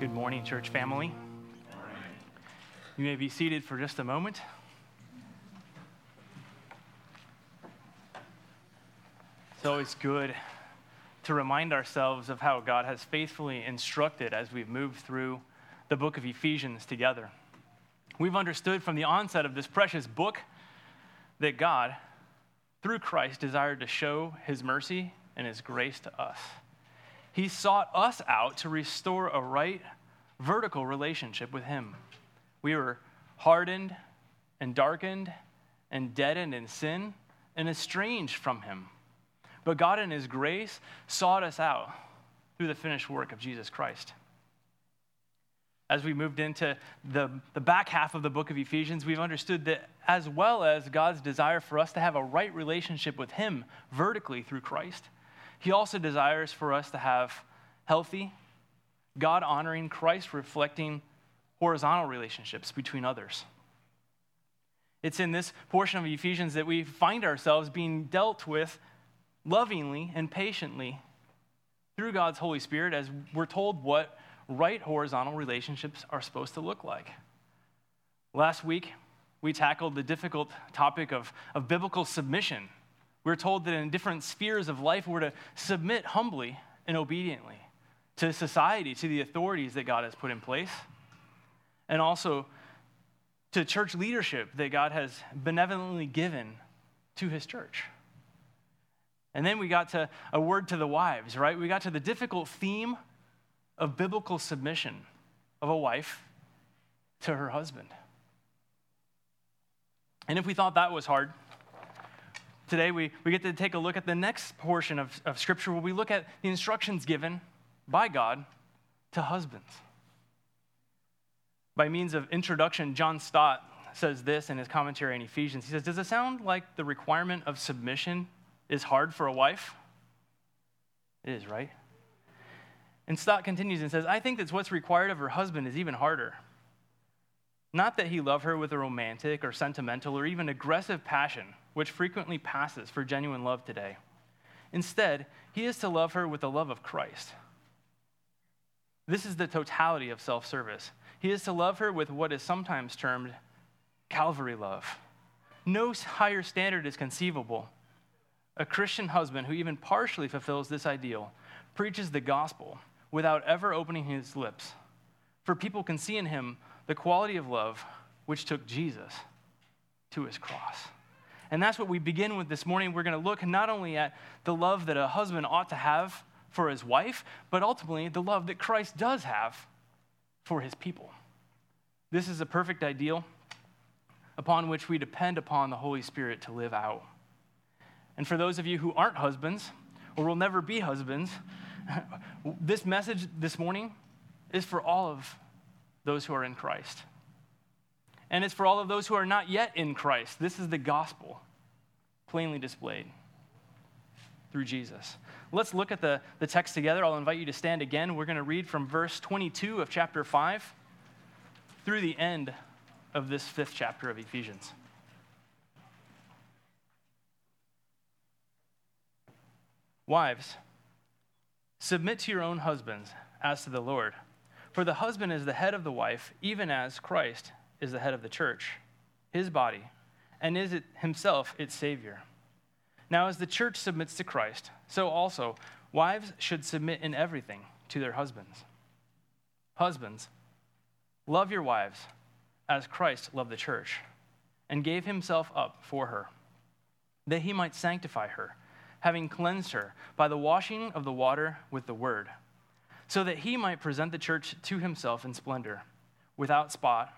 Good morning, church family. You may be seated for just a moment. It's always good to remind ourselves of how God has faithfully instructed as we've moved through the book of Ephesians together. We've understood from the onset of this precious book that God, through Christ, desired to show his mercy and his grace to us. He sought us out to restore a right vertical relationship with Him. We were hardened and darkened and deadened in sin and estranged from Him. But God, in His grace, sought us out through the finished work of Jesus Christ. As we moved into the, the back half of the book of Ephesians, we've understood that as well as God's desire for us to have a right relationship with Him vertically through Christ, he also desires for us to have healthy, God honoring, Christ reflecting horizontal relationships between others. It's in this portion of Ephesians that we find ourselves being dealt with lovingly and patiently through God's Holy Spirit as we're told what right horizontal relationships are supposed to look like. Last week, we tackled the difficult topic of, of biblical submission we're told that in different spheres of life, we're to submit humbly and obediently to society, to the authorities that God has put in place, and also to church leadership that God has benevolently given to his church. And then we got to a word to the wives, right? We got to the difficult theme of biblical submission of a wife to her husband. And if we thought that was hard, today we, we get to take a look at the next portion of, of Scripture where we look at the instructions given by God to husbands. By means of introduction, John Stott says this in his commentary on Ephesians. He says, Does it sound like the requirement of submission is hard for a wife? It is, right? And Stott continues and says, I think that what's required of her husband is even harder. Not that he love her with a romantic or sentimental or even aggressive passion which frequently passes for genuine love today. Instead, he is to love her with the love of Christ. This is the totality of self service. He is to love her with what is sometimes termed Calvary love. No higher standard is conceivable. A Christian husband who even partially fulfills this ideal preaches the gospel without ever opening his lips. For people can see in him the quality of love which took Jesus to his cross. And that's what we begin with this morning. We're going to look not only at the love that a husband ought to have for his wife, but ultimately the love that Christ does have for his people. This is a perfect ideal upon which we depend upon the Holy Spirit to live out. And for those of you who aren't husbands or will never be husbands, this message this morning is for all of those who are in Christ and it's for all of those who are not yet in Christ. This is the gospel plainly displayed through Jesus. Let's look at the, the text together. I'll invite you to stand again. We're going to read from verse 22 of chapter 5 through the end of this fifth chapter of Ephesians. Wives, submit to your own husbands as to the Lord. For the husband is the head of the wife, even as Christ is the head of the church, his body, and is it himself its Savior. Now, as the church submits to Christ, so also wives should submit in everything to their husbands. Husbands, love your wives as Christ loved the church and gave himself up for her, that he might sanctify her, having cleansed her by the washing of the water with the word, so that he might present the church to himself in splendor, without spot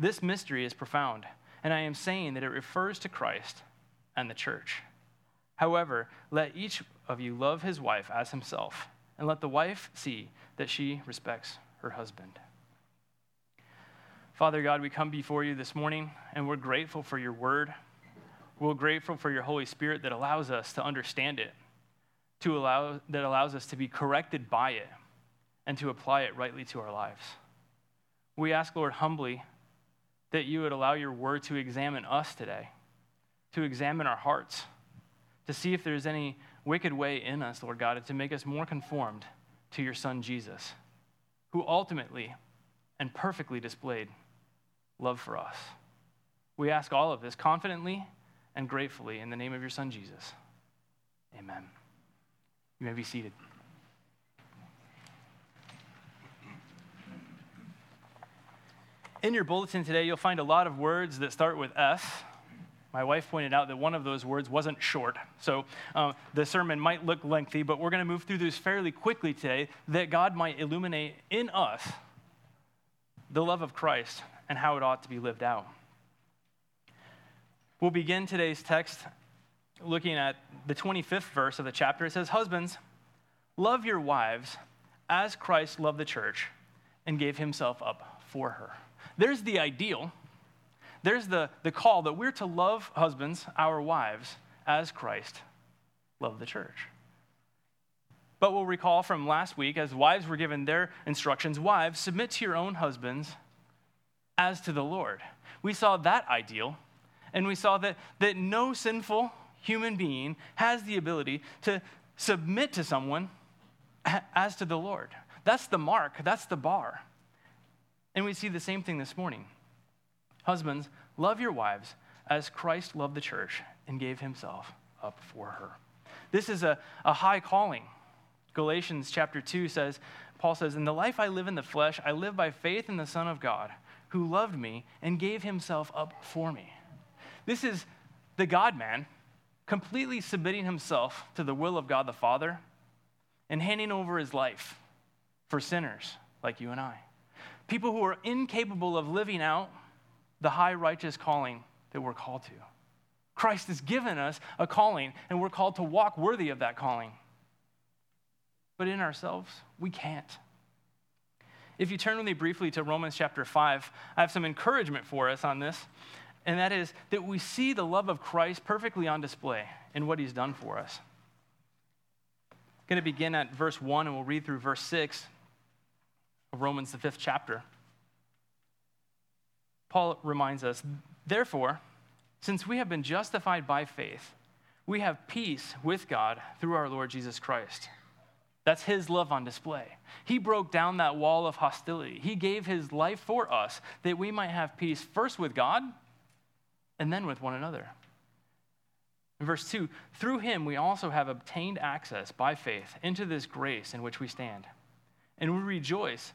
This mystery is profound, and I am saying that it refers to Christ and the church. However, let each of you love his wife as himself, and let the wife see that she respects her husband. Father God, we come before you this morning and we're grateful for your word. We're grateful for your Holy Spirit that allows us to understand it, to allow, that allows us to be corrected by it, and to apply it rightly to our lives. We ask, Lord, humbly that you would allow your word to examine us today, to examine our hearts, to see if there's any wicked way in us, Lord God, and to make us more conformed to your Son, Jesus, who ultimately and perfectly displayed love for us. We ask all of this confidently and gratefully in the name of your Son, Jesus. Amen. You may be seated. In your bulletin today, you'll find a lot of words that start with S. My wife pointed out that one of those words wasn't short. So uh, the sermon might look lengthy, but we're going to move through this fairly quickly today that God might illuminate in us the love of Christ and how it ought to be lived out. We'll begin today's text looking at the 25th verse of the chapter. It says, Husbands, love your wives as Christ loved the church and gave himself up for her. There's the ideal. There's the, the call that we're to love husbands, our wives, as Christ loved the church. But we'll recall from last week, as wives were given their instructions, wives, submit to your own husbands as to the Lord. We saw that ideal, and we saw that, that no sinful human being has the ability to submit to someone as to the Lord. That's the mark, that's the bar. And we see the same thing this morning. Husbands, love your wives as Christ loved the church and gave himself up for her. This is a, a high calling. Galatians chapter 2 says, Paul says, In the life I live in the flesh, I live by faith in the Son of God who loved me and gave himself up for me. This is the God man completely submitting himself to the will of God the Father and handing over his life for sinners like you and I. People who are incapable of living out the high righteous calling that we're called to. Christ has given us a calling, and we're called to walk worthy of that calling. But in ourselves, we can't. If you turn with me briefly to Romans chapter 5, I have some encouragement for us on this, and that is that we see the love of Christ perfectly on display in what he's done for us. I'm going to begin at verse 1, and we'll read through verse 6 of Romans, the fifth chapter. Paul reminds us, therefore, since we have been justified by faith, we have peace with God through our Lord Jesus Christ that's his love on display. He broke down that wall of hostility. He gave his life for us that we might have peace first with God and then with one another. In verse 2, through him we also have obtained access by faith into this grace in which we stand. And we rejoice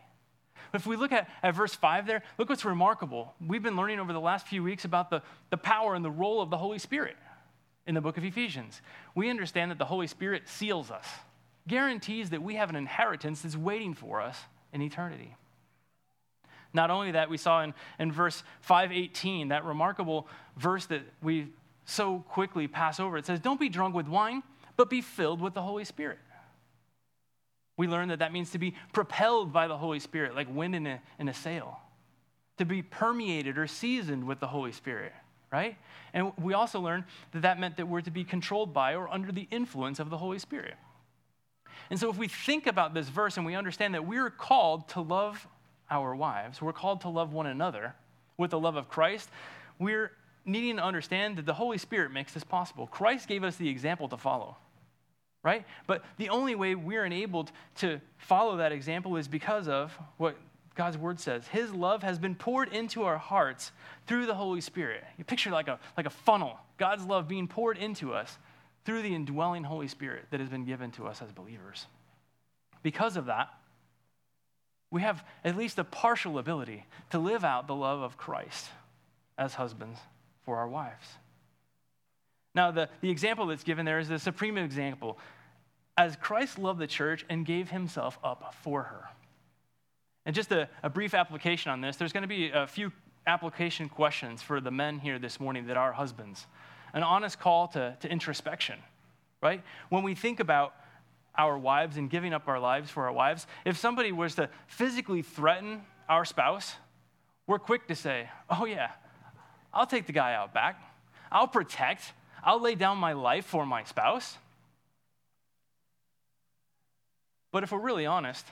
If we look at, at verse 5 there, look what's remarkable. We've been learning over the last few weeks about the, the power and the role of the Holy Spirit in the book of Ephesians. We understand that the Holy Spirit seals us, guarantees that we have an inheritance that's waiting for us in eternity. Not only that, we saw in, in verse 518, that remarkable verse that we so quickly pass over. It says, Don't be drunk with wine, but be filled with the Holy Spirit. We learn that that means to be propelled by the Holy Spirit, like wind in a, in a sail, to be permeated or seasoned with the Holy Spirit, right? And we also learn that that meant that we're to be controlled by or under the influence of the Holy Spirit. And so, if we think about this verse and we understand that we're called to love our wives, we're called to love one another with the love of Christ. We're needing to understand that the Holy Spirit makes this possible. Christ gave us the example to follow, right? But the only way we're enabled to follow that example is because of what God's word says. His love has been poured into our hearts through the Holy Spirit. You picture like a, like a funnel, God's love being poured into us through the indwelling Holy Spirit that has been given to us as believers. Because of that, we have at least a partial ability to live out the love of Christ as husbands for our wives. Now, the, the example that's given there is the supreme example. As Christ loved the church and gave himself up for her. And just a, a brief application on this, there's going to be a few application questions for the men here this morning that are husbands. An honest call to, to introspection, right? When we think about our wives and giving up our lives for our wives, if somebody was to physically threaten our spouse, we're quick to say, oh, yeah, I'll take the guy out back. I'll protect. I'll lay down my life for my spouse. But if we're really honest,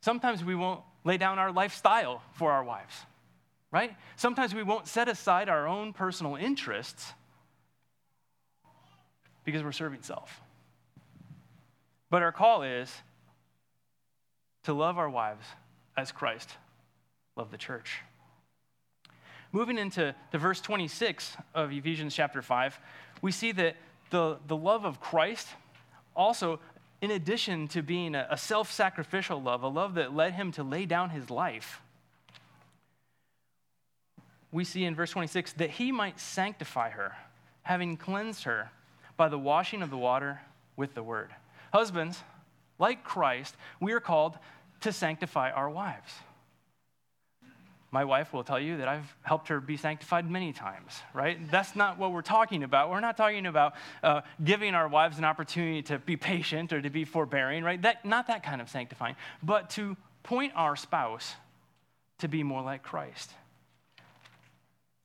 sometimes we won't lay down our lifestyle for our wives, right? Sometimes we won't set aside our own personal interests because we're serving self. But our call is to love our wives as Christ loved the church. Moving into the verse 26 of Ephesians chapter 5, we see that the, the love of Christ also, in addition to being a, a self sacrificial love, a love that led him to lay down his life, we see in verse 26 that he might sanctify her, having cleansed her by the washing of the water with the word. Husbands, like Christ, we are called to sanctify our wives. My wife will tell you that I've helped her be sanctified many times, right? That's not what we're talking about. We're not talking about uh, giving our wives an opportunity to be patient or to be forbearing, right? That, not that kind of sanctifying, but to point our spouse to be more like Christ.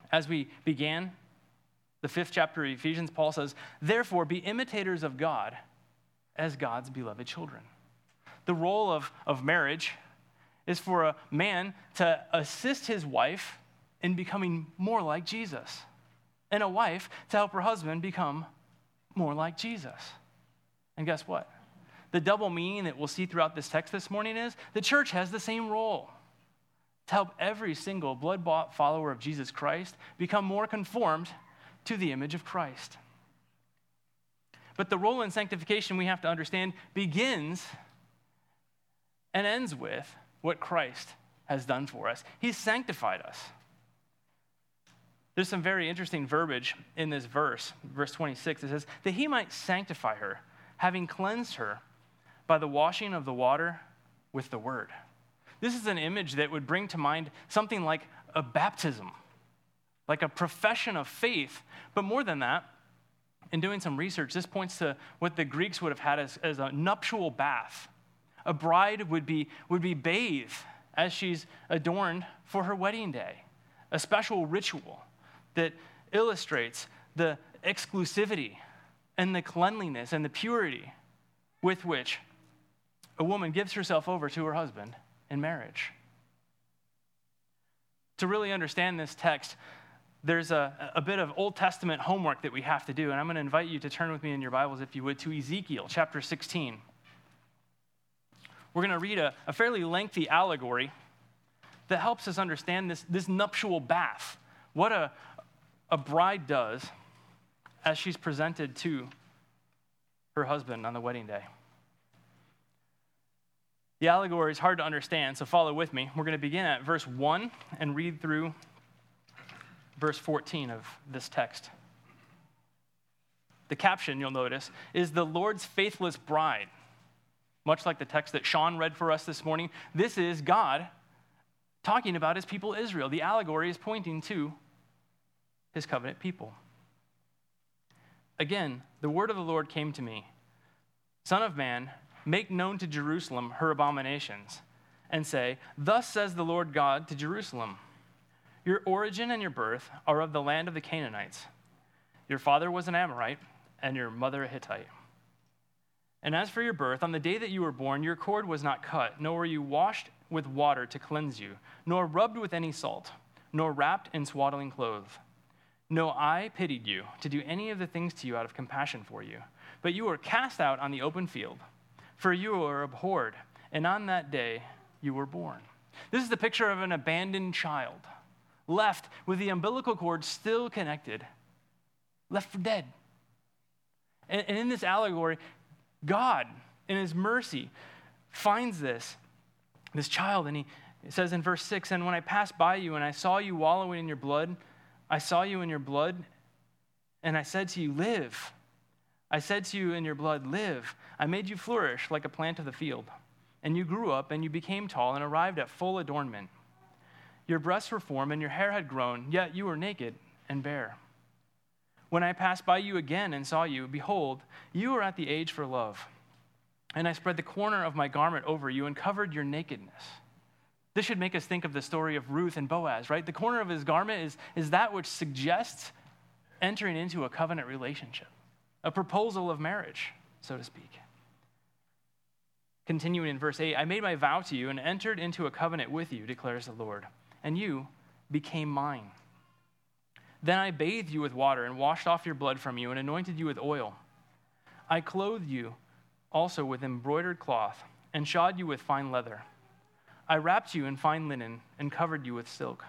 As we began the fifth chapter of Ephesians, Paul says, Therefore, be imitators of God as God's beloved children. The role of, of marriage is for a man to assist his wife in becoming more like Jesus, and a wife to help her husband become more like Jesus. And guess what? The double meaning that we'll see throughout this text this morning is the church has the same role to help every single blood bought follower of Jesus Christ become more conformed to the image of Christ. But the role in sanctification we have to understand begins and ends with what Christ has done for us. He's sanctified us. There's some very interesting verbiage in this verse, verse 26. It says, that he might sanctify her, having cleansed her by the washing of the water with the word. This is an image that would bring to mind something like a baptism, like a profession of faith. But more than that, in doing some research, this points to what the Greeks would have had as, as a nuptial bath. A bride would be, would be bathed as she's adorned for her wedding day, a special ritual that illustrates the exclusivity and the cleanliness and the purity with which a woman gives herself over to her husband in marriage. To really understand this text, there's a, a bit of Old Testament homework that we have to do, and I'm going to invite you to turn with me in your Bibles, if you would, to Ezekiel chapter 16. We're going to read a, a fairly lengthy allegory that helps us understand this, this nuptial bath, what a, a bride does as she's presented to her husband on the wedding day. The allegory is hard to understand, so follow with me. We're going to begin at verse 1 and read through verse 14 of this text. The caption, you'll notice, is the Lord's faithless bride. Much like the text that Sean read for us this morning, this is God talking about his people Israel. The allegory is pointing to his covenant people. Again, the word of the Lord came to me Son of man, make known to Jerusalem her abominations, and say, Thus says the Lord God to Jerusalem your origin and your birth are of the land of the Canaanites. Your father was an Amorite, and your mother a Hittite. And as for your birth, on the day that you were born, your cord was not cut, nor were you washed with water to cleanse you, nor rubbed with any salt, nor wrapped in swaddling clothes. No, eye pitied you to do any of the things to you out of compassion for you. But you were cast out on the open field, for you were abhorred, and on that day you were born. This is the picture of an abandoned child left with the umbilical cord still connected, left for dead. And, in this allegory, God, in his mercy, finds this, this child, and he says in verse 6 And when I passed by you and I saw you wallowing in your blood, I saw you in your blood, and I said to you, Live. I said to you in your blood, Live. I made you flourish like a plant of the field. And you grew up, and you became tall, and arrived at full adornment. Your breasts were formed, and your hair had grown, yet you were naked and bare. When I passed by you again and saw you, behold, you were at the age for love. And I spread the corner of my garment over you and covered your nakedness. This should make us think of the story of Ruth and Boaz, right? The corner of his garment is, is that which suggests entering into a covenant relationship, a proposal of marriage, so to speak. Continuing in verse 8, I made my vow to you and entered into a covenant with you, declares the Lord, and you became mine. Then I bathed you with water and washed off your blood from you and anointed you with oil. I clothed you also with embroidered cloth and shod you with fine leather. I wrapped you in fine linen and covered you with silk.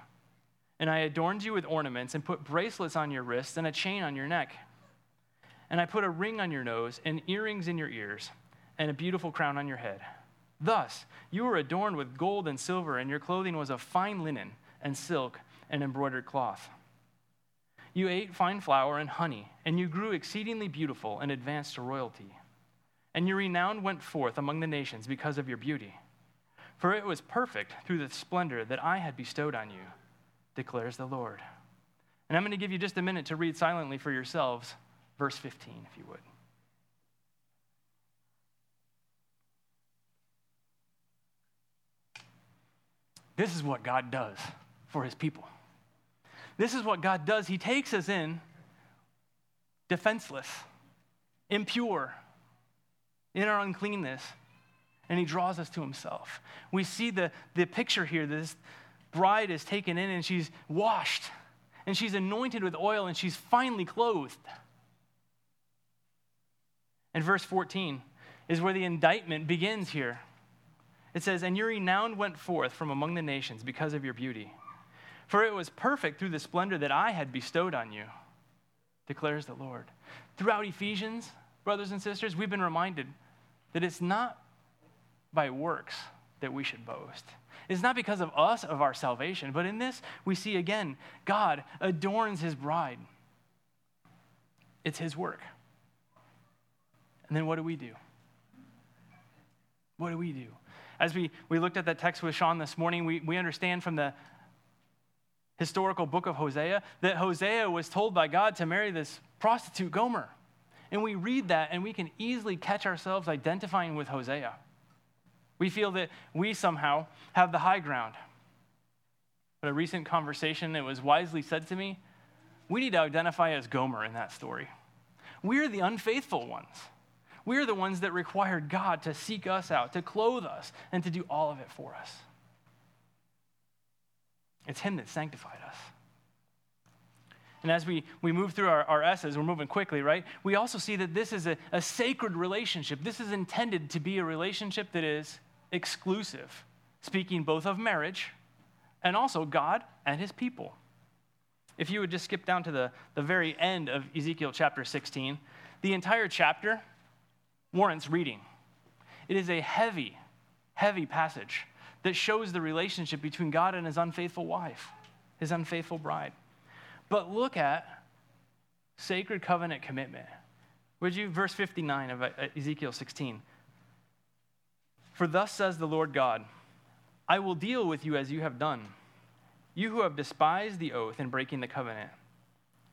And I adorned you with ornaments and put bracelets on your wrists and a chain on your neck. And I put a ring on your nose and earrings in your ears and a beautiful crown on your head. Thus, you were adorned with gold and silver, and your clothing was of fine linen and silk and embroidered cloth. You ate fine flour and honey, and you grew exceedingly beautiful and advanced to royalty. And your renown went forth among the nations because of your beauty. For it was perfect through the splendor that I had bestowed on you declares the Lord. And I'm going to give you just a minute to read silently for yourselves verse 15, if you would. This is what God does for his people. This is what God does. He takes us in defenseless, impure, in our uncleanness, and he draws us to himself. We see the, the picture here this, bride is taken in and she's washed and she's anointed with oil and she's finally clothed. And verse 14 is where the indictment begins here. It says, And your renown went forth from among the nations because of your beauty. For it was perfect through the splendor that I had bestowed on you, declares the Lord. Throughout Ephesians, brothers and sisters, we've been reminded that it's not by works that we should boast. It's not because of us, of our salvation, but in this, we see again, God adorns his bride. It's his work. And then what do we do? What do we do? As we, we looked at that text with Sean this morning, we, we understand from the historical book of Hosea that Hosea was told by God to marry this prostitute Gomer. And we read that and we can easily catch ourselves identifying with Hosea. We feel that we somehow have the high ground. But a recent conversation, it was wisely said to me we need to identify as Gomer in that story. We're the unfaithful ones. We're the ones that required God to seek us out, to clothe us, and to do all of it for us. It's Him that sanctified us. And as we, we move through our, our S's, we're moving quickly, right? We also see that this is a, a sacred relationship. This is intended to be a relationship that is exclusive, speaking both of marriage and also God and his people. If you would just skip down to the, the very end of Ezekiel chapter 16, the entire chapter warrants reading. It is a heavy, heavy passage that shows the relationship between God and his unfaithful wife, his unfaithful bride. But look at sacred covenant commitment. Would you, verse 59 of uh, Ezekiel 16. For thus says the Lord God I will deal with you as you have done, you who have despised the oath in breaking the covenant.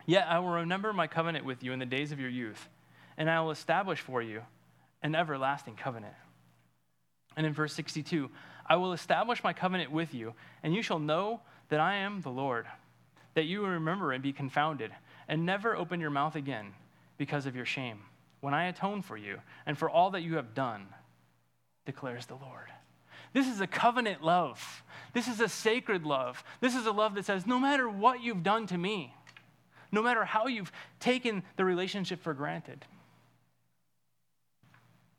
Yet I will remember my covenant with you in the days of your youth, and I will establish for you an everlasting covenant. And in verse 62, I will establish my covenant with you, and you shall know that I am the Lord, that you will remember and be confounded, and never open your mouth again because of your shame, when I atone for you and for all that you have done declares the Lord. This is a covenant love. This is a sacred love. This is a love that says, no matter what you've done to me, no matter how you've taken the relationship for granted,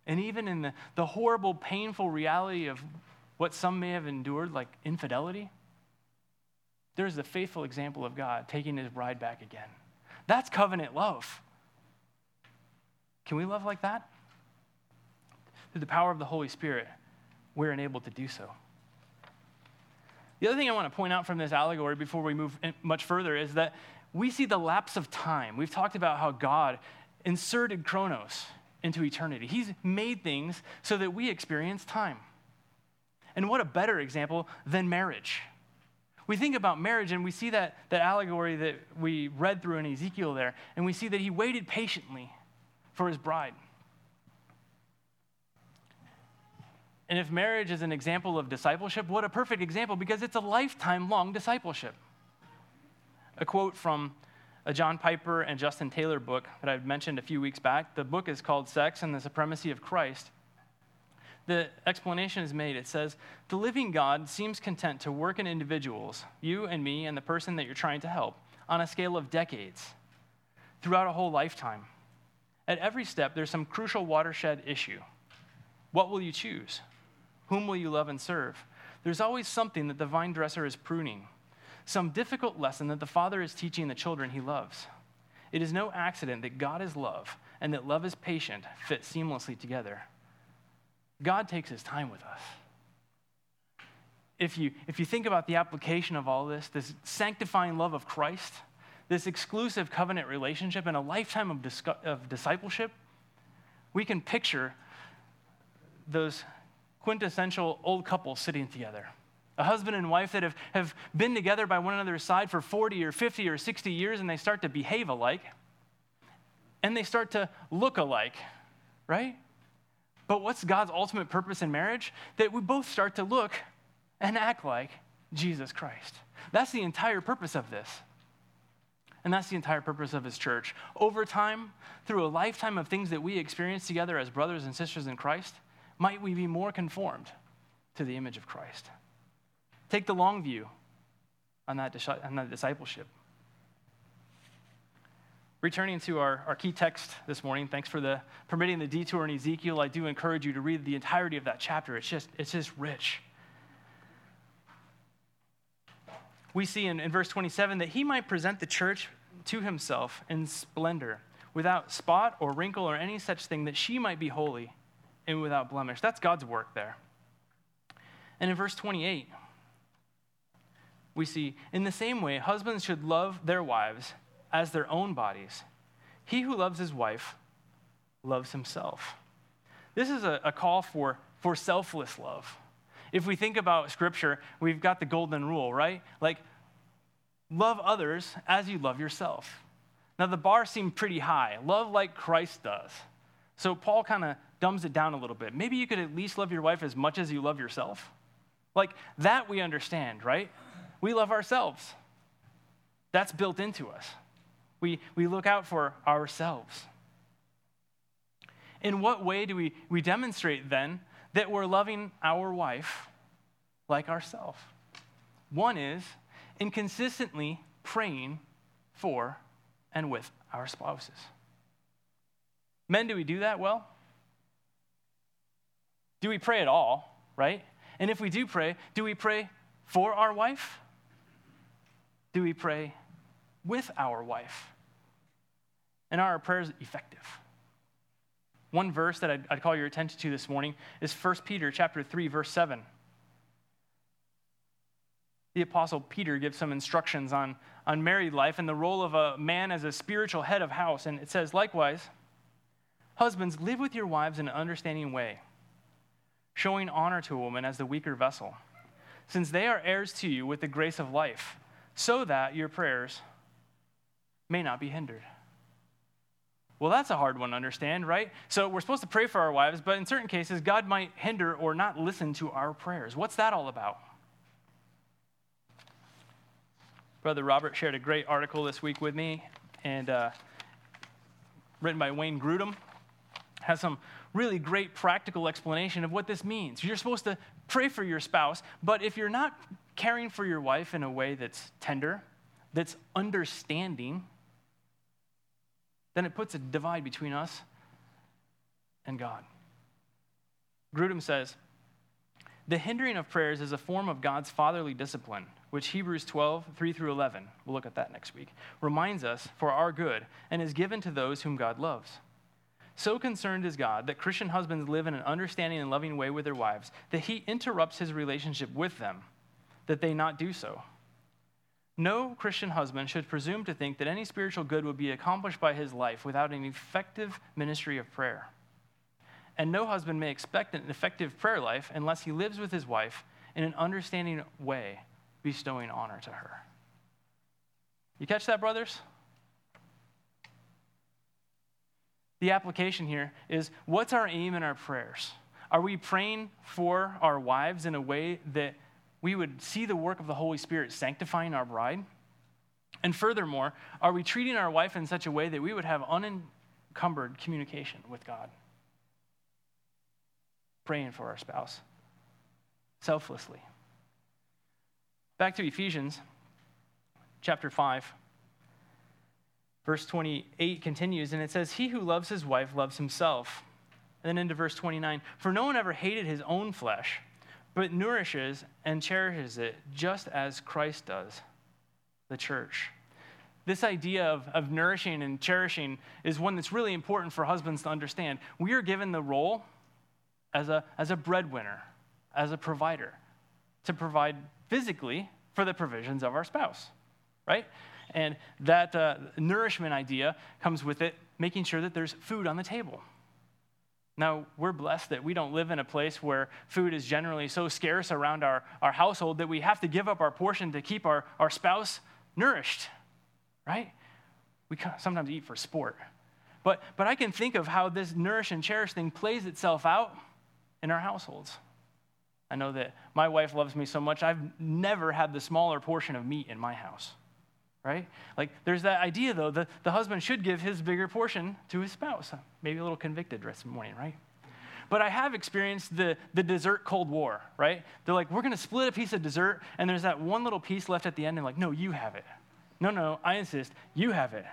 and even in the, the horrible, painful reality of what some may have endured, like infidelity, there's the faithful example of God taking his bride back again. That's covenant love. Can we love like that? through the power of the Holy Spirit, we're enabled to do so. The other thing I want to point out from this allegory before we move much further is that we see the lapse of time. We've talked about how God inserted chronos into eternity. He's made things so that we experience time. And what a better example than marriage. We think about marriage and we see that, that allegory that we read through in Ezekiel there, and we see that he waited patiently for his bride. And if marriage is an example of discipleship, what a perfect example because it's a lifetime long discipleship. A quote from a John Piper and Justin Taylor book that I've mentioned a few weeks back. The book is called Sex and the Supremacy of Christ. The explanation is made. It says, The living God seems content to work in individuals, you and me and the person that you're trying to help, on a scale of decades, throughout a whole lifetime. At every step, there's some crucial watershed issue. What will you choose? Whom will you love and serve? There's always something that the vine dresser is pruning some difficult lesson that the Father is teaching the children he loves. It is no accident that God is love and that love is patient fit seamlessly together. God takes his time with us. If you, if you think about the application of all this, this sanctifying love of Christ, this exclusive covenant relationship, and a lifetime of, dis- of discipleship, we can picture those quintessential old couples sitting together a husband and wife that have, have been together by one another's side for 40 or 50 or 60 years and they start to behave alike and they start to look alike, right? But what's God's ultimate purpose in marriage? That we both start to look and act like Jesus Christ. That's the entire purpose of this. And that's the entire purpose of his church. Over time, through a lifetime of things that we experience together as brothers and sisters in Christ, might we be more conformed to the image of Christ. Take the long view on that, on that discipleship. Returning to our, our key text this morning, thanks for the permitting the detour in Ezekiel. I do encourage you to read the entirety of that chapter. It's just, it's just rich. We see in, in verse 27 that he might present the church to himself in splendor, without spot or wrinkle or any such thing, that she might be holy and without blemish. That's God's work there. And in verse 28, we see, in the same way, husbands should love their wives as their own bodies. He who loves his wife loves himself. This is a, a call for, for selfless love. If we think about scripture, we've got the golden rule, right? Like, love others as you love yourself. Now, the bar seemed pretty high. Love like Christ does. So, Paul kind of dumbs it down a little bit. Maybe you could at least love your wife as much as you love yourself. Like, that we understand, right? we love ourselves. That's built into us. We, we look out for ourselves. In what way do we, we demonstrate then that we're loving our wife like ourselves? One is in consistently praying for and with our spouses. Men, do we do that well? Do we pray at all, right? And if we do pray, do we pray for our wife do we pray with our wife? And are our prayers effective? One verse that I'd, I'd, call your attention to this morning is 1 Peter chapter 3, verse 7. The apostle Peter gives some instructions on, on married life and the role of a man as a spiritual head of house. And it says, likewise, husbands, live with your wives in an understanding way, showing honor to a woman as the weaker vessel, since they are heirs to you with the grace of life so that your prayers may not be hindered. Well, that's a hard one to understand, right? So we're supposed to pray for our wives, but in certain cases, God might hinder or not listen to our prayers. What's that all about? Brother Robert shared a great article this week with me, and uh, written by Wayne Grudem. Has some really great practical explanation of what this means. You're supposed to pray for your spouse, but if you're not caring for your wife in a way that's tender, that's understanding, then it puts a divide between us and God. Grudem says, the hindering of prayers is a form of God's fatherly discipline, which Hebrews 12, 3 through 11, we'll look at that next week, reminds us for our good and is given to those whom God loves. So concerned is God that Christian husbands live in an understanding and loving way with their wives that he interrupts his relationship with them that they not do so. No Christian husband should presume to think that any spiritual good would be accomplished by his life without an effective ministry of prayer. And no husband may expect an effective prayer life unless he lives with his wife in an understanding way, bestowing honor to her. You catch that, brothers? The application here is what's our aim in our prayers? Are we praying for our wives in a way that we would see the work of the Holy Spirit sanctifying our bride? And furthermore, are we treating our wife in such a way that we would have unencumbered communication with God? Praying for our spouse selflessly. Back to Ephesians chapter 5. Verse 28 continues, and it says, He who loves his wife loves himself. And then into verse 29 For no one ever hated his own flesh, but nourishes and cherishes it, just as Christ does the church. This idea of, of nourishing and cherishing is one that's really important for husbands to understand. We are given the role as a, as a breadwinner, as a provider, to provide physically for the provisions of our spouse, right? And that uh, nourishment idea comes with it making sure that there's food on the table. Now, we're blessed that we don't live in a place where food is generally so scarce around our, our household that we have to give up our portion to keep our, our spouse nourished, right? We sometimes eat for sport. But, but I can think of how this nourish and cherish thing plays itself out in our households. I know that my wife loves me so much, I've never had the smaller portion of meat in my house right? Like there's that idea though, that the husband should give his bigger portion to his spouse. Maybe a little convicted this morning, right? But I have experienced the, the dessert Cold War, right? They're like, we're gonna split a piece of dessert, and there's that one little piece left at the end, and like, no, you have it. No, no, I insist, you have it.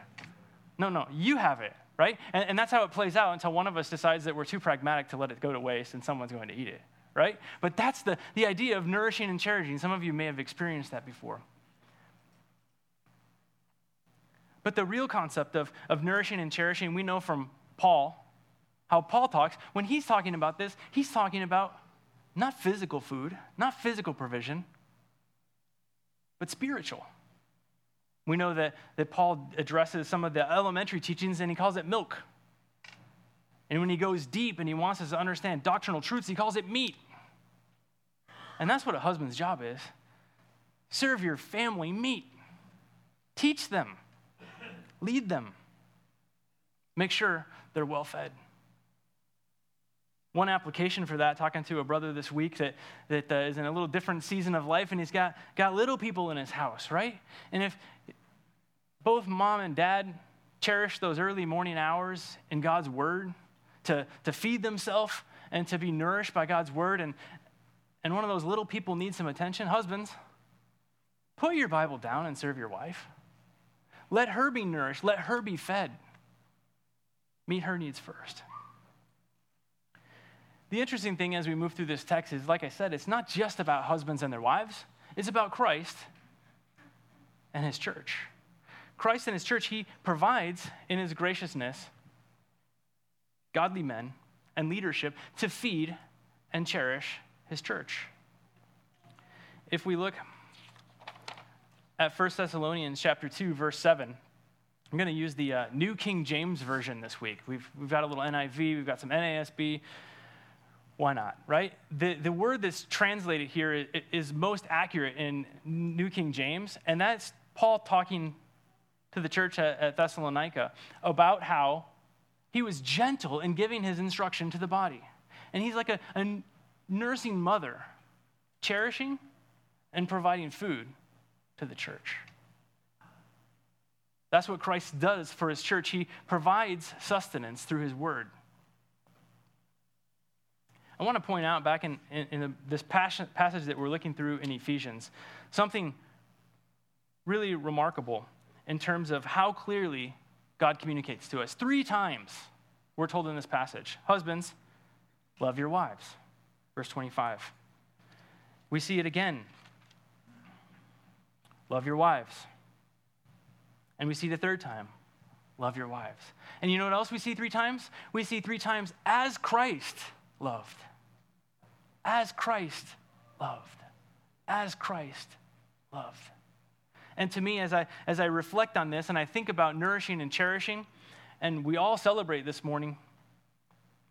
No, no, you have it, right? And, and that's how it plays out until one of us decides that we're too pragmatic to let it go to waste and someone's going to eat it, right? But that's the, the idea of nourishing and cherishing. Some of you may have experienced that before. But the real concept of, of nourishing and cherishing, we know from Paul, how Paul talks. When he's talking about this, he's talking about not physical food, not physical provision, but spiritual. We know that, that Paul addresses some of the elementary teachings and he calls it milk. And when he goes deep and he wants us to understand doctrinal truths, he calls it meat. And that's what a husband's job is serve your family meat, teach them Lead them. Make sure they're well fed. One application for that, talking to a brother this week that, that uh, is in a little different season of life, and he's got, got little people in his house, right? And if both mom and dad cherish those early morning hours in God's word to, to feed themselves and to be nourished by God's word, and, and one of those little people needs some attention, husbands, put your Bible down and serve your wife. Let her be nourished, let her be fed. Meet her needs first. The interesting thing as we move through this text is, like I said, it's not just about husbands and their wives, it's about Christ and his church. Christ and his church, he provides in his graciousness godly men and leadership to feed and cherish his church. If we look at 1 Thessalonians chapter 2, verse 7. I'm going to use the uh, New King James Version this week. We've, we've got a little NIV, we've got some NASB. Why not, right? The, the word that's translated here is, is most accurate in New King James, and that's Paul talking to the church at, at Thessalonica about how he was gentle in giving his instruction to the body. And he's like a, a nursing mother, cherishing and providing food to the church. That's what Christ does for his church. He provides sustenance through his word. I want to point out back in, in, in this passage that we're looking through in Ephesians something really remarkable in terms of how clearly God communicates to us. Three times we're told in this passage Husbands, love your wives. Verse 25. We see it again love your wives. And we see the third time, love your wives. And you know what else we see three times? We see three times as Christ loved. As Christ loved. As Christ loved. And to me, as I, as I reflect on this and I think about nourishing and cherishing, and we all celebrate this morning,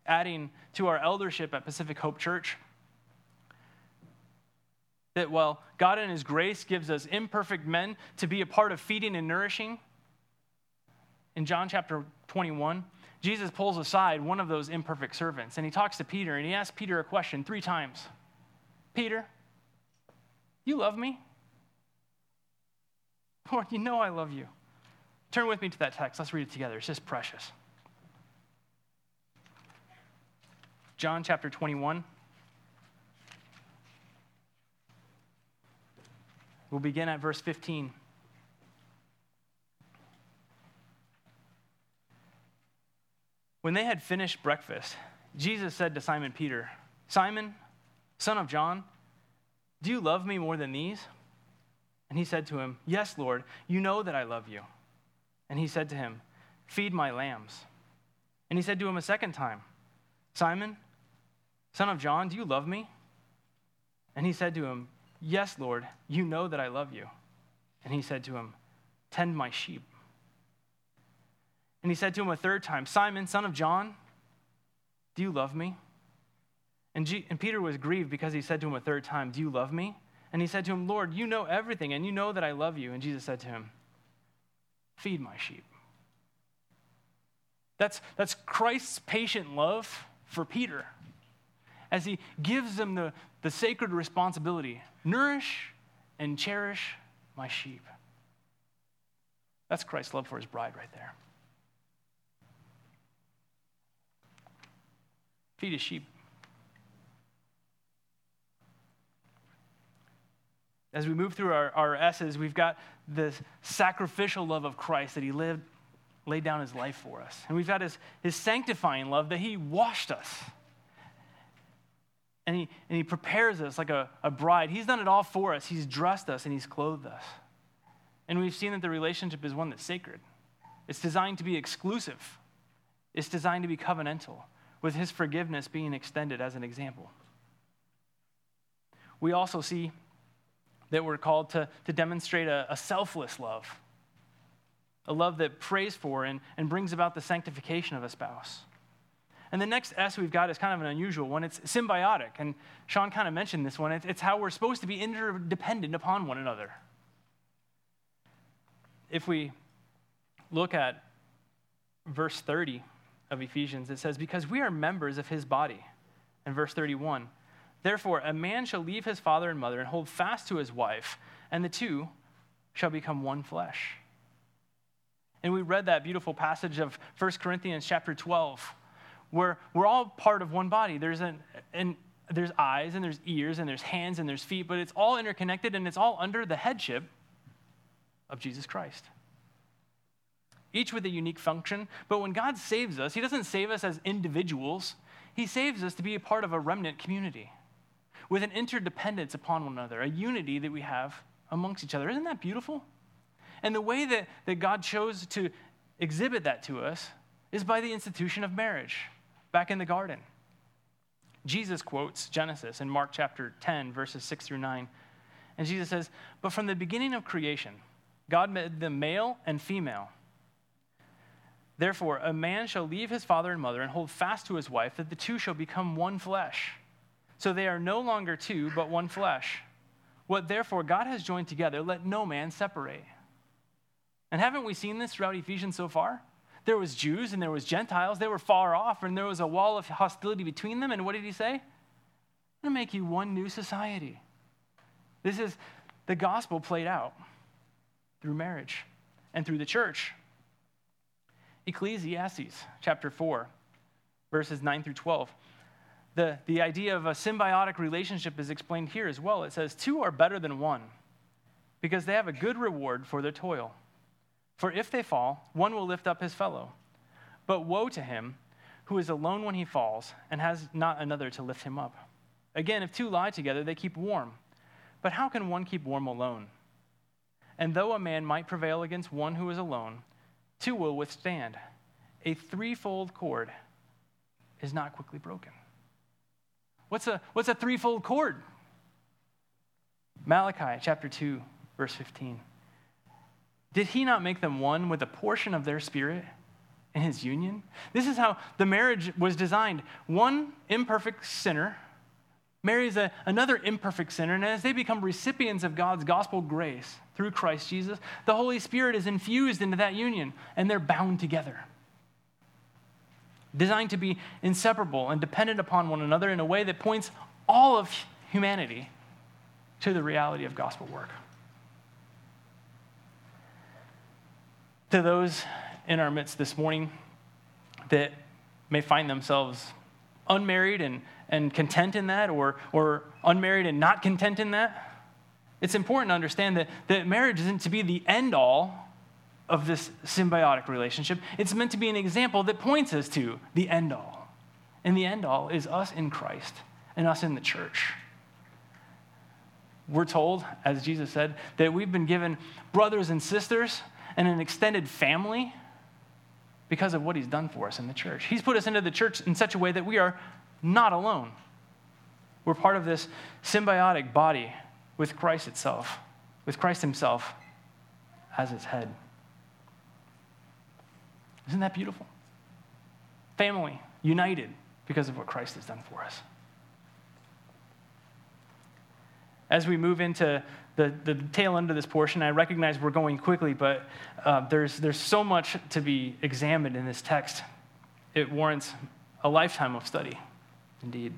adding to our eldership at Pacific Hope Church, that well, God in His grace gives us imperfect men to be a part of feeding and nourishing, in John chapter 21, Jesus pulls aside one of those imperfect servants and he talks to Peter and he asks Peter a question three times Peter, you love me? Lord, you know I love you. Turn with me to that text. Let's read it together. It's just precious. John chapter 21. We'll begin at verse 15. When they had finished breakfast, Jesus said to Simon Peter, Simon, son of John, do you love me more than these? And he said to him, Yes, Lord, you know that I love you. And he said to him, Feed my lambs. And he said to him a second time, Simon, son of John, do you love me? And he said to him, Yes, Lord, you know that I love you. And he said to him, Tend my sheep. And he said to him a third time, Simon, son of John, do you love me? And, G- and Peter was grieved because he said to him a third time, Do you love me? And he said to him, Lord, you know everything, and you know that I love you. And Jesus said to him, Feed my sheep. That's, that's Christ's patient love for Peter as he gives him the, the sacred responsibility nourish and cherish my sheep. That's Christ's love for his bride right there. Feed his sheep. As we move through our, our S's, we've got this sacrificial love of Christ that he lived, laid down his life for us. And we've got his, his sanctifying love that he washed us. And he, and he prepares us like a, a bride. He's done it all for us. He's dressed us and he's clothed us. And we've seen that the relationship is one that's sacred. It's designed to be exclusive, it's designed to be covenantal with his forgiveness being extended as an example. We also see that we're called to, to demonstrate a, a selfless love, a love that prays for and, and brings about the sanctification of a spouse. And the next S we've got is kind of an unusual one. It's symbiotic. And Sean kind of mentioned this one. It's, how we're supposed to be interdependent upon one another. If we look at verse 30, of Ephesians, it says, Because we are members of his body. In verse 31, therefore, a man shall leave his father and mother and hold fast to his wife, and the two shall become one flesh. And we read that beautiful passage of 1 Corinthians chapter 12, where we're all part of one body. There's, an, an, there's eyes, and there's ears, and there's hands, and there's feet, but it's all interconnected, and it's all under the headship of Jesus Christ each with a unique function. But when God saves us, He doesn't save us as individuals, He saves us to be a part of a remnant community with an interdependence upon one another, a unity that we have amongst each other. Isn't that beautiful? And the way that, that God chose to exhibit that to us is by the institution of marriage back in the garden. Jesus quotes Genesis in Mark chapter 10, verses 6 through 9. And Jesus says, But from the beginning of creation, God made them male and female. Therefore, a man shall leave his father and mother and hold fast to his wife, that the two shall become one flesh. So they are no longer two, but one flesh. What therefore God has joined together, let no man separate. And haven't we seen this throughout Ephesians so far? There was Jews and there was Gentiles. They were far off, and there was a wall of hostility between them. And what did he say? I'm going to make you one new society. This is the gospel played out through marriage and through the church. Ecclesiastes chapter 4, verses 9 through 12. The, the idea of a symbiotic relationship is explained here as well. It says, Two are better than one because they have a good reward for their toil. For if they fall, one will lift up his fellow. But woe to him who is alone when he falls and has not another to lift him up. Again, if two lie together, they keep warm. But how can one keep warm alone? And though a man might prevail against one who is alone, Two will withstand. A threefold cord is not quickly broken. What's a, what's a threefold cord? Malachi chapter 2, verse 15. Did he not make them one with a portion of their spirit in his union? This is how the marriage was designed. One imperfect sinner marries a, another imperfect sinner, and as they become recipients of God's gospel grace through Christ Jesus, the Holy Spirit is infused into that union, and they're bound together. Designed to be inseparable and dependent upon one another in a way that points all of humanity to the reality of gospel work. To those in our midst this morning that may find themselves unmarried and, and content in that, or, or unmarried and not content in that, it's important to understand that, that marriage isn't to be the end all of this symbiotic relationship. It's meant to be an example that points us to the end all. And the end all is us in Christ and us in the church. We're told, as Jesus said, that we've been given brothers and sisters and an extended family because of what he's done for us in the church. He's put us into the church in such a way that we are not alone. We're part of this symbiotic body with Christ itself, with Christ himself as its head. Isn't that beautiful? Family, united because of what Christ has done for us. As we move into the, the tail end of this portion. I recognize we're going quickly, but uh, there's, there's so much to be examined in this text. It warrants a lifetime of study, indeed.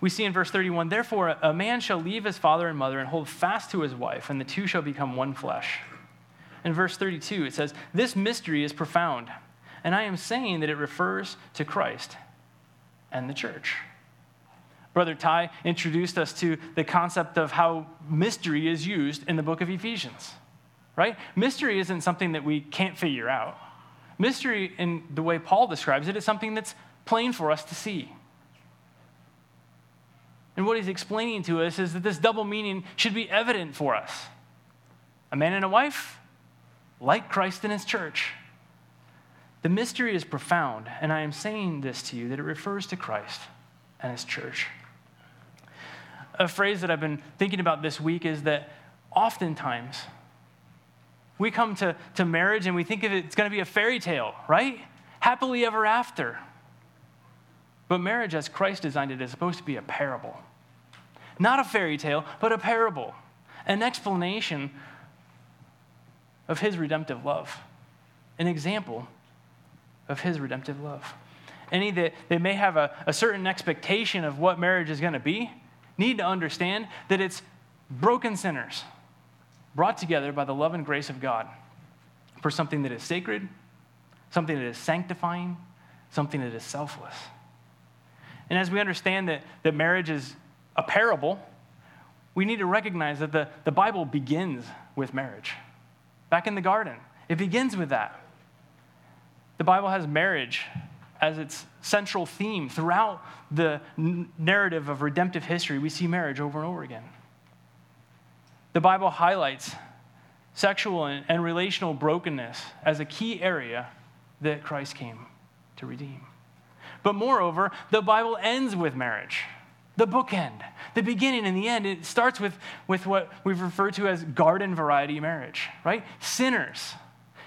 We see in verse 31 Therefore, a man shall leave his father and mother and hold fast to his wife, and the two shall become one flesh. In verse 32, it says, This mystery is profound, and I am saying that it refers to Christ and the church. Brother Ty introduced us to the concept of how mystery is used in the book of Ephesians, right? Mystery isn't something that we can't figure out. Mystery, in the way Paul describes it, is something that's plain for us to see. And what he's explaining to us is that this double meaning should be evident for us. A man and a wife, like Christ and his church. The mystery is profound, and I am saying this to you that it refers to Christ and his church a phrase that I've been thinking about this week is that oftentimes we come to, to marriage and we think of it, it's going to be a fairy tale, right? Happily ever after. But marriage, as Christ designed it, is supposed to be a parable. Not a fairy tale, but a parable, an explanation of his redemptive love, an example of his redemptive love. Any that, that may have a, a certain expectation of what marriage is going to be, need to understand that it's broken sinners brought together by the love and grace of God for something that is sacred, something that is sanctifying, something that is selfless. And as we understand that, that marriage is a parable, we need to recognize that the, the Bible begins with marriage. Back in the garden, it begins with that. The Bible has marriage as its central theme throughout the narrative of redemptive history. We see marriage over and over again. The Bible highlights sexual and, and relational brokenness as a key area that Christ came to redeem. But moreover, the Bible ends with marriage, the bookend, the beginning and the end. It starts with, with what we've referred to as garden variety marriage, right? Sinners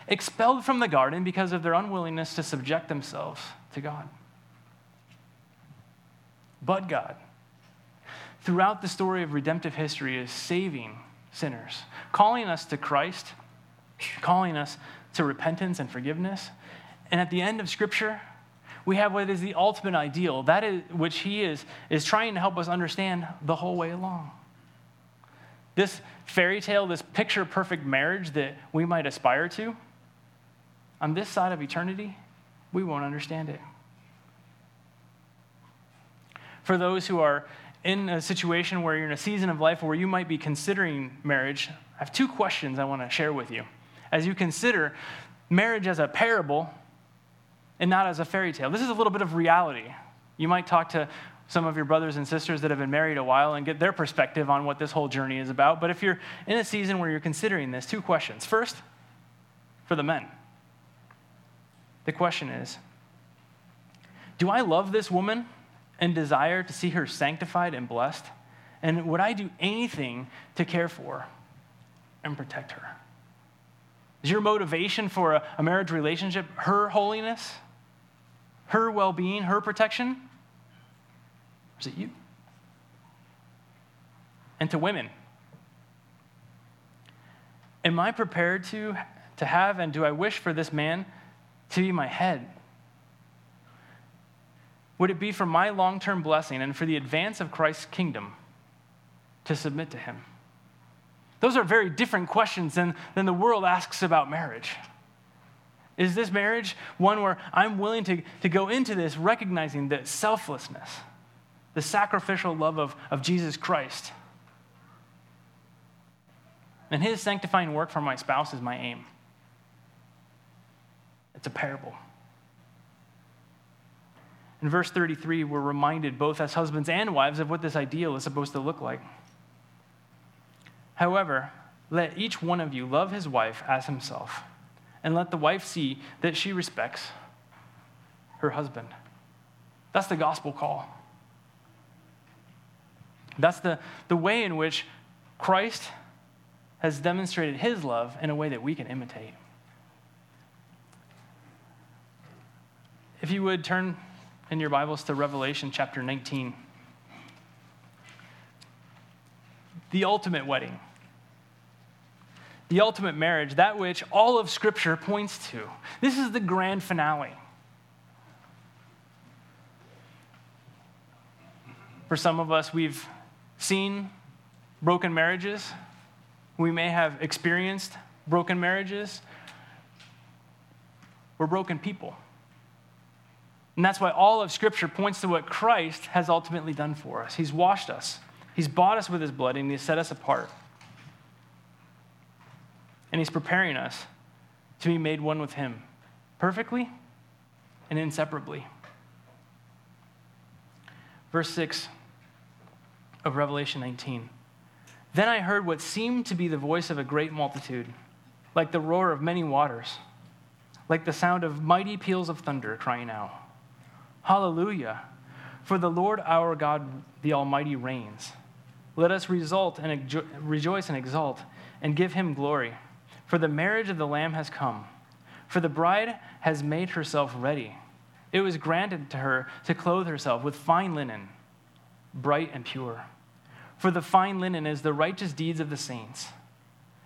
expelled from the garden because of their unwillingness to subject themselves to God. But God, throughout the story of redemptive history, is saving sinners, calling us to Christ, calling us to repentance and forgiveness. And at the end of Scripture, we have what is the ultimate ideal, that is which He is, is trying to help us understand the whole way along. This fairy tale, this picture perfect marriage that we might aspire to, on this side of eternity, we won't understand it. For those who are in a situation where you're in a season of life where you might be considering marriage, I have two questions I want to share with you. As you consider marriage as a parable and not as a fairy tale, this is a little bit of reality. You might talk to some of your brothers and sisters that have been married a while and get their perspective on what this whole journey is about. But if you're in a season where you're considering this, two questions. First, for the men. The question is Do I love this woman and desire to see her sanctified and blessed? And would I do anything to care for? and protect her? Is your motivation for a, marriage relationship her holiness, her well being, her protection? Or is it you? And to women, am I prepared to, to have and do I wish for this man to be my head? Would it be for my long term blessing and for the advance of Christ's kingdom to submit to him? Those are very different questions than, than the world asks about marriage. Is this marriage one where I'm willing to, to go into this recognizing the selflessness, the sacrificial love of, of Jesus Christ? And his sanctifying work for my spouse is my aim. It's a parable. In verse 33, we're reminded both as husbands and wives of what this ideal is supposed to look like. However, let each one of you love his wife as himself, and let the wife see that she respects her husband. That's the gospel call. That's the, the way in which Christ has demonstrated his love in a way that we can imitate. If you would turn in your Bibles to Revelation chapter 19. The ultimate wedding, the ultimate marriage, that which all of Scripture points to. This is the grand finale. For some of us, we've seen broken marriages. We may have experienced broken marriages. We're broken people. And that's why all of Scripture points to what Christ has ultimately done for us. He's washed us, He's bought us with His blood, and He's set us apart. And He's preparing us to be made one with Him perfectly and inseparably. Verse 6 of Revelation 19. Then I heard what seemed to be the voice of a great multitude, like the roar of many waters, like the sound of mighty peals of thunder crying out. Hallelujah. For the Lord our God, the Almighty, reigns. Let us result and rejoice and exult and give him glory. For the marriage of the Lamb has come. For the bride has made herself ready. It was granted to her to clothe herself with fine linen, bright and pure. For the fine linen is the righteous deeds of the saints.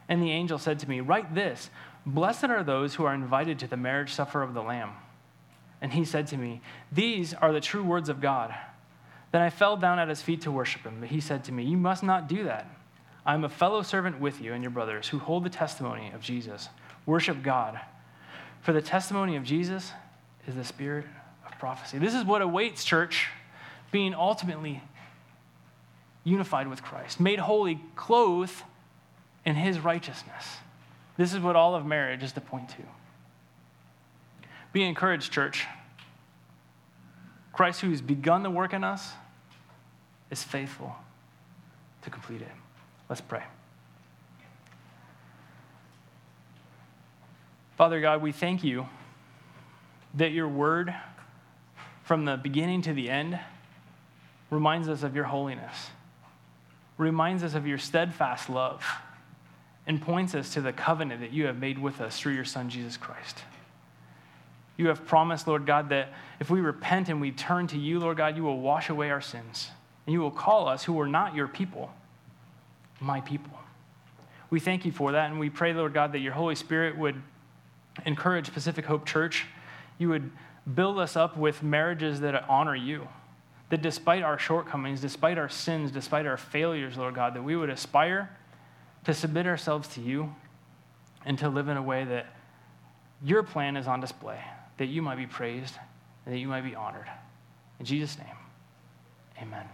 And the angel said to me, Write this Blessed are those who are invited to the marriage supper of the Lamb. And he said to me, These are the true words of God. Then I fell down at his feet to worship him. But he said to me, You must not do that. I am a fellow servant with you and your brothers who hold the testimony of Jesus. Worship God. For the testimony of Jesus is the spirit of prophecy. This is what awaits, church, being ultimately unified with Christ, made holy, clothed in his righteousness. This is what all of marriage is to point to. Be encouraged, church. Christ, who has begun the work in us, is faithful to complete it. Let's pray. Father God, we thank you that your word, from the beginning to the end, reminds us of your holiness, reminds us of your steadfast love, and points us to the covenant that you have made with us through your Son, Jesus Christ. You have promised, Lord God, that if we repent and we turn to you, Lord God, you will wash away our sins. And you will call us who are not your people, my people. We thank you for that. And we pray, Lord God, that your Holy Spirit would encourage Pacific Hope Church. You would build us up with marriages that honor you. That despite our shortcomings, despite our sins, despite our failures, Lord God, that we would aspire to submit ourselves to you and to live in a way that your plan is on display that you might be praised and that you might be honored. In Jesus' name, amen.